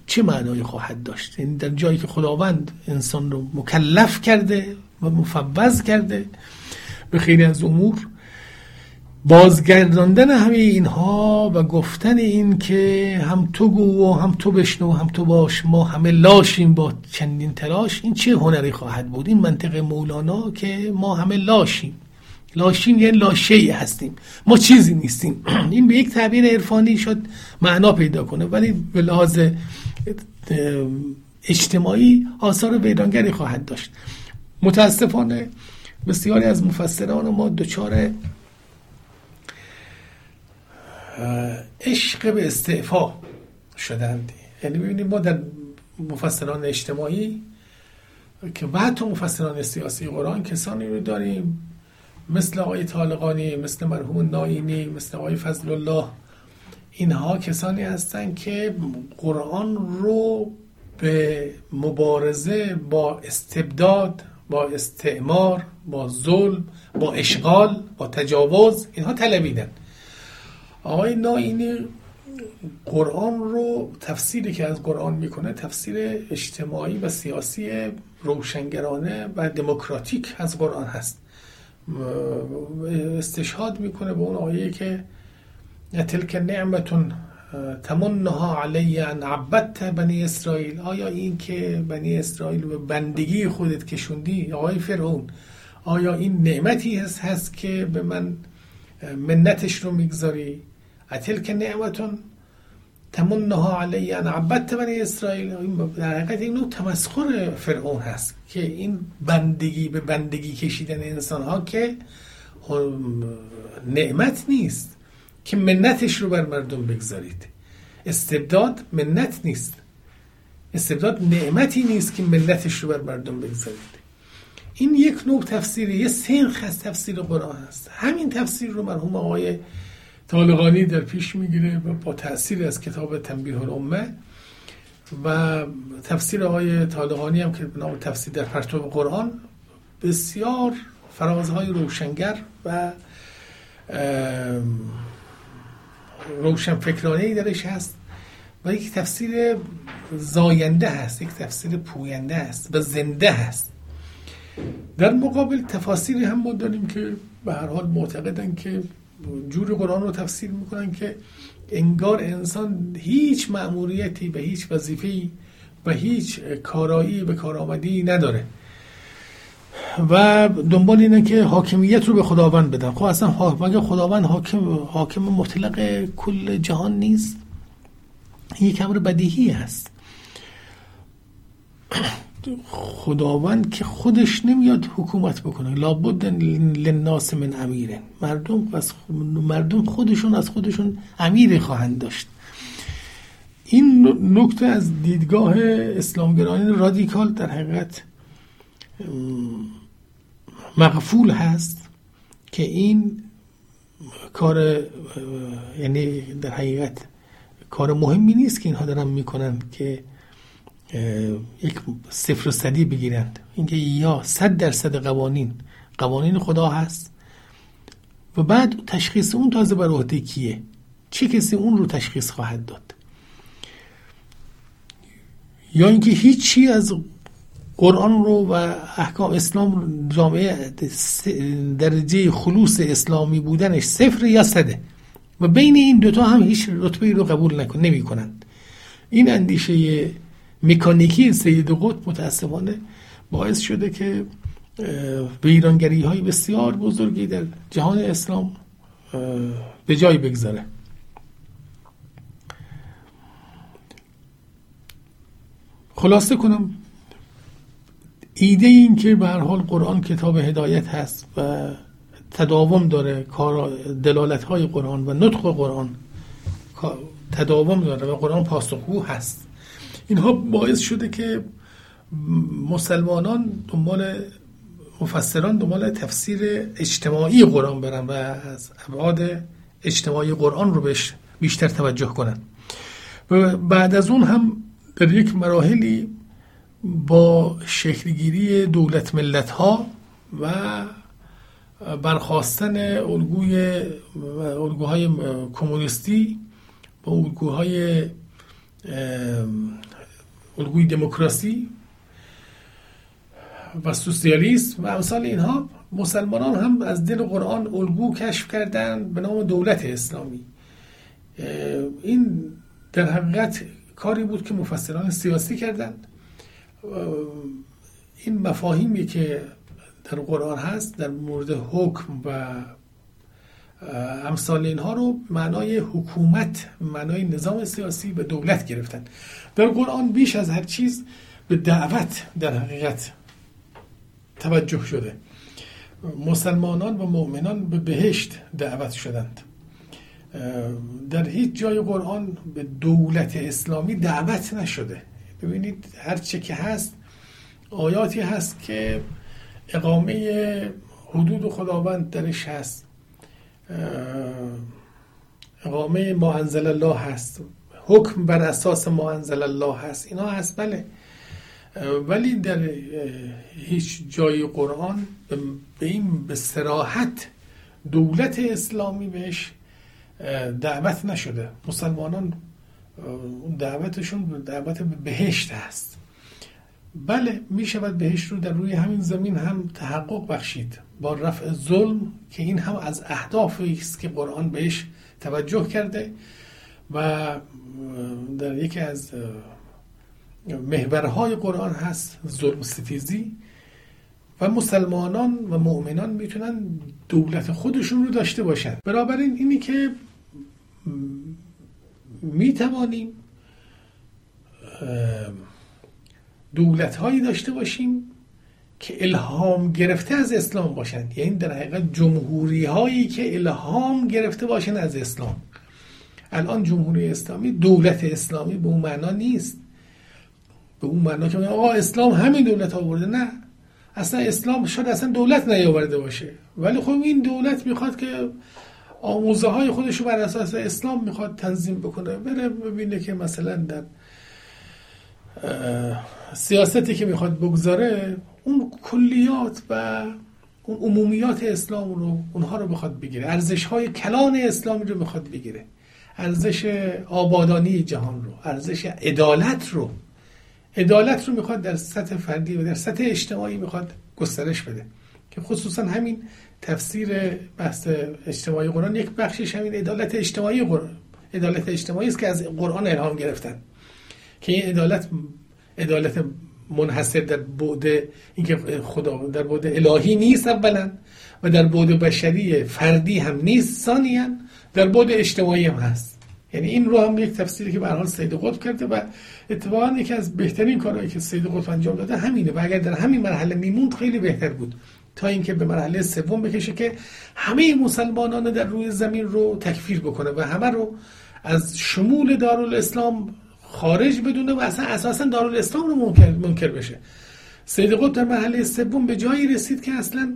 Speaker 1: چه معنایی خواهد داشت؟ یعنی در جایی که خداوند انسان رو مکلف کرده و مفوض کرده به خیلی از امور بازگرداندن همه اینها و گفتن این که هم تو گو و هم تو بشنو هم تو باش ما همه لاشیم با چندین تلاش این چه هنری خواهد بود؟ این منطق مولانا که ما همه لاشیم. لاشیم یعنی لاشه هستیم. ما چیزی نیستیم. این به یک تعبیر عرفانی شد معنا پیدا کنه. ولی به لحاظ اجتماعی آثار ویرانگری خواهد داشت. متاسفانه بسیاری از مفسران ما دچار عشق به استعفا شدند. یعنی ببینید ما در مفسران اجتماعی که بعد تو مفسران سیاسی قرآن کسانی رو داریم مثل آقای طالقانی مثل مرحوم ناینی مثل آقای فضل الله اینها کسانی هستند که قرآن رو به مبارزه با استبداد با استعمار با ظلم با اشغال با تجاوز اینها طلبیدن. آقای ناینی قرآن رو تفسیری که از قرآن می‌کنه تفسیر اجتماعی و سیاسی روشنگرانه و دموکراتیک از قرآن هست. استشهاد می‌کنه به اون آیه که تلک نعمتون تمنها علی ان عبدت بنی اسرائیل. آیا این که بنی اسرائیل به بندگی خودت کشوندی؟ آقای فرعون آیا این نعمتی هست, هست که به من منتش رو می‌گذاری؟ اتل نعمتون تمنها علی ان عبدت بنی اسرائیل در حقیقت این نوع تمسخر فرعون هست که این بندگی به بندگی کشیدن انسان ها که نعمت نیست که منتش رو بر مردم بگذارید. استبداد منت نیست. استبداد نعمتی نیست که منتش رو بر مردم بگذارید. این یک نوع تفسیری یه سنخ از تفسیر قرآن هست. همین تفسیر رو مرحوم آقای طالقانی در پیش می‌گیره و با تاثیر از کتاب تنبیه الامه و تفسیر آقای طالقانی هم که به نام تفسیر در پرتو قرآن بسیار فرازهای روشنگر و روشن فکرانه ای درش هست و یک تفسیر زاینده هست یک تفسیر پوینده هست و زنده هست. در مقابل تفاسیری هم ما داریم که به هر حال معتقدن که جور قرآن رو تفسیر می‌کنن که انگار انسان هیچ مأموریتی به هیچ وظیفه‌ای و هیچ کارایی به کارآمدی نداره. و دنبال اینه که حاکمیت رو به خداوند بدن. خب اصلا مگه خداوند حاکم حاکم مطلق کل جهان نیست؟ یک امر بدیهی است خداوند که خودش نمیاد حکومت بکنه. لابد لناس من امیره مردم از مردم خودشون از خودشون امیر خواهند داشت. این نکته از دیدگاه اسلامگرایان رادیکال در حقیقت مغفول هست که این کار یعنی در حقیقت کار مهمی نیست که اینها دارن می‌کنن که یک صفر و صدی بگیرند. اینکه یا صد درصد قوانین. قوانین خدا هست. و بعد تشخیص اون تازه بر عهده کیه؟ چه کسی اون رو تشخیص خواهد داد؟ یا اینکه هیچی از قرآن رو و احکام اسلام جامعه درجه خلوص اسلامی بودنش صفر یا صده. و بین این دوتا هم هیچ رتبه رو قبول نکن نمی کنند این اندیشه مکانیکی سید قطب متاسفانه باعث شده که ویرانگری های بسیار بزرگی در جهان اسلام به جای بگذاره. خلاصه کنم ایده این که به هر حال قرآن کتاب هدایت هست و تداوم داره کار دلالت های قرآن و نطق قرآن تداوم داره و قرآن پاسخگو هست. اینها باعث شده که مسلمانان دنبال مفسران دنبال تفسیر اجتماعی قرآن برن و از ابعاد اجتماعی قرآن رو بهش بیشتر توجه کنن. و بعد از اون هم در یک مراحلی با شکلگیری دولت ملت ها و برخواستن الگوی الگوهای کمونیستی با الگوهای الگوی دموکراسی و سوسیالیسم و امثال اینها مسلمانان هم از دل قرآن الگو کشف کردن به نام دولت اسلامی. این در حقیقت کاری بود که مفسران سیاسی کردند. این مفاهیمی که در قرآن هست در مورد حکم و امثال اینها رو معنای حکومت معنای نظام سیاسی به دولت گرفتن. در قرآن بیش از هر چیز به دعوت در حقیقت توجه شده. مسلمانان و مؤمنان به بهشت دعوت شدند. در هیچ جای قرآن به دولت اسلامی دعوت نشده. ببینید هر چه که هست آیاتی هست که اقامه حدود خداوند درش هست. اقامه ما انزل الله هست. حکم بر اساس ما انزل الله هست. اینا هست بله. ولی در هیچ جای قرآن به این به سراحت دولت اسلامی بهش دعوت نشده. مسلمانان دعوتشون دعوت به بهشت هست. بله می شود بهشت رو در روی همین زمین هم تحقق بخشید. با رفع ظلم که این هم از اهدافی است که قرآن بهش توجه کرده و در یکی از محورهای قرآن هست ظلم ستیزی و مسلمانان و مؤمنان می‌تونن دولت خودشون رو داشته باشن. بنابراین اینی که می‌توانیم دولت هایی داشته باشیم که الهام گرفته از اسلام باشند. یعنی در حقیقت جمهوری هایی که الهام گرفته باشند از اسلام. الان جمهوری اسلامی دولت اسلامی به اون معنا نیست. به اون معنا که آقا اسلام همین دولت آورده. نه. اصلا اسلام شاید اصلا دولت نیاورده باشه. ولی خب این دولت می‌خواد که آموزه های خودش رو بر اساس اسلام می‌خواد تنظیم بکنه. بره ببینه که مثلا در سیاستی که می‌خواد بگذاره اون کلیات و اون عمومیات اسلام رو اونها رو بخواد بگیره. ارزش های کلان اسلامی رو بخواد بگیره. ارزش آبادانی جهان رو ارزش عدالت رو. عدالت رو می‌خواد در سطح فردی و در سطح اجتماعی می‌خواد گسترش بده. که خصوصا همین تفسیر بحث اجتماعی قرآن یک بخشش همین عدالت اجتماعی قرآن عدالت اجتماعی است که از قرآن الهام گرفتن. که این عدالت عدالت منحصر در بعد اینکه خدا در بعد الهی نیست اولا و در بعد بشری فردی هم نیست ثانیا در بعد اجتماعی هم هست. یعنی این رو هم یک تفسیری که به حال سید قطب کرده و اتفاقا یکی از بهترین کارهایی که سید قطب انجام داده همینه و اگر در همین مرحله میموند خیلی بهتر بود. تا اینکه به مرحله سوم بکشه که همه مسلمانان در روی زمین رو تکفیر بکنه و همه رو از شمول دارالاسلام خارج بدونه و اصلا اساسا دارالاسلام رو منکر, منکر بشه. سید قطب در مرحله سوم به جایی رسید که اصلا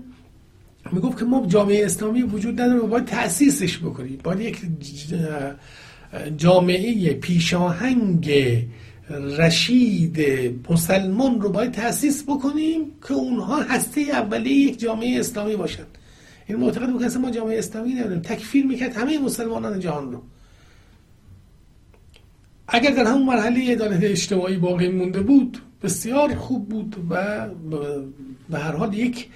Speaker 1: می‌گفت که ما جامعه اسلامی وجود نداره و باید تأسیسش بکنیم. باید یک جامعه پیشاهنگ رشید مسلمان رو باید تأسیس بکنیم که اونها هسته اولیه یک جامعه اسلامی باشند این معتقد بود که ما جامعه اسلامی نداریم. تکفیر می‌کرد همه مسلمانان جهان رو. اگر در همون مرحله عدالت اجتماعی باقی مونده بود بسیار خوب بود و به هر حال یک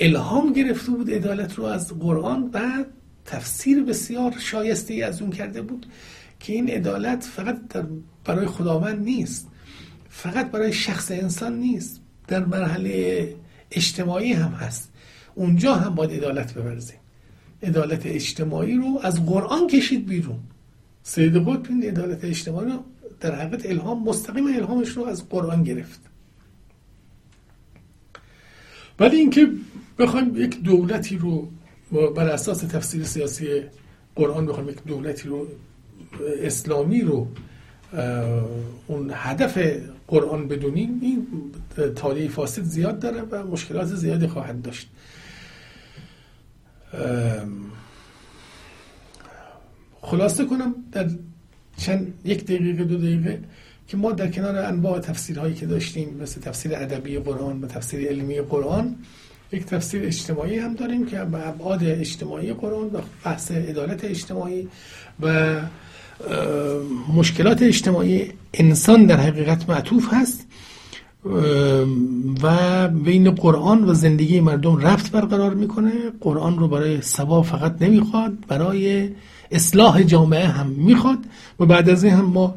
Speaker 1: الهام گرفته بود عدالت رو از قرآن و تفسیر بسیار شایسته از اون کرده بود که این عدالت فقط برای خداوند نیست فقط برای شخص انسان نیست در مرحله اجتماعی هم هست. اونجا هم باید عدالت ببرزیم عدالت اجتماعی رو از قرآن کشید بیرون. سید قطب این عدالت اجتماعی رو در حقیقت الهام مستقیم الهامش رو از قرآن گرفت. ولی اینکه بخوایم یک دولتی رو بر اساس تفسیر سیاسی قرآن بخوایم یک دولتی رو اسلامی رو اون هدف قرآن بدونیم این تالیه فاسد زیاد داره و مشکلات زیادی خواهد داشت. خلاصه کنم در چند یک دقیقه دو دقیقه که ما در کنار انواع تفسیرهایی که داشتیم مثل تفسیر ادبی قرآن و تفسیر علمی قرآن یک تفسیر اجتماعی هم داریم که به ابعاد اجتماعی قرآن و بحث عدالت اجتماعی و مشکلات اجتماعی انسان در حقیقت معطوف هست. و بین قرآن و زندگی مردم رفت برقرار می‌کنه. قرآن رو برای سوا فقط نمی‌خواد برای اصلاح جامعه هم می‌خواد و بعد از این هم ما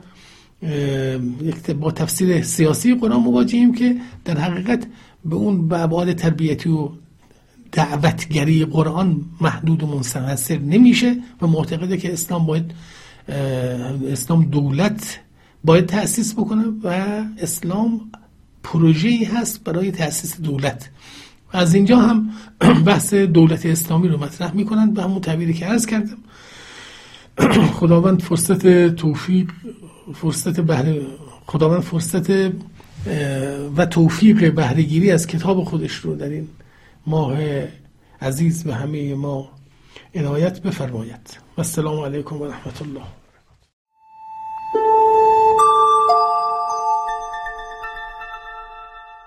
Speaker 1: با تفسیر سیاسی قرآن مواجهیم که در حقیقت به اون ابعاد تربیتی و دعوتگری قرآن محدود و منصر نمیشه و معتقده که اسلام باید اسلام دولت باید تأسیس بکنه و اسلام پروژه‌ای هست برای تأسیس دولت. از اینجا هم بحث دولت اسلامی رو مطرح می‌کنند به همون تعبیری که عرض کردم. خداوند فرصت توفیق فرصت بهره خداوند فرصت و توفیق بهرهگیری از کتاب خودش رو در این ماه عزیز به همه ما عنایت بفرماید. و السلام علیکم و رحمت الله.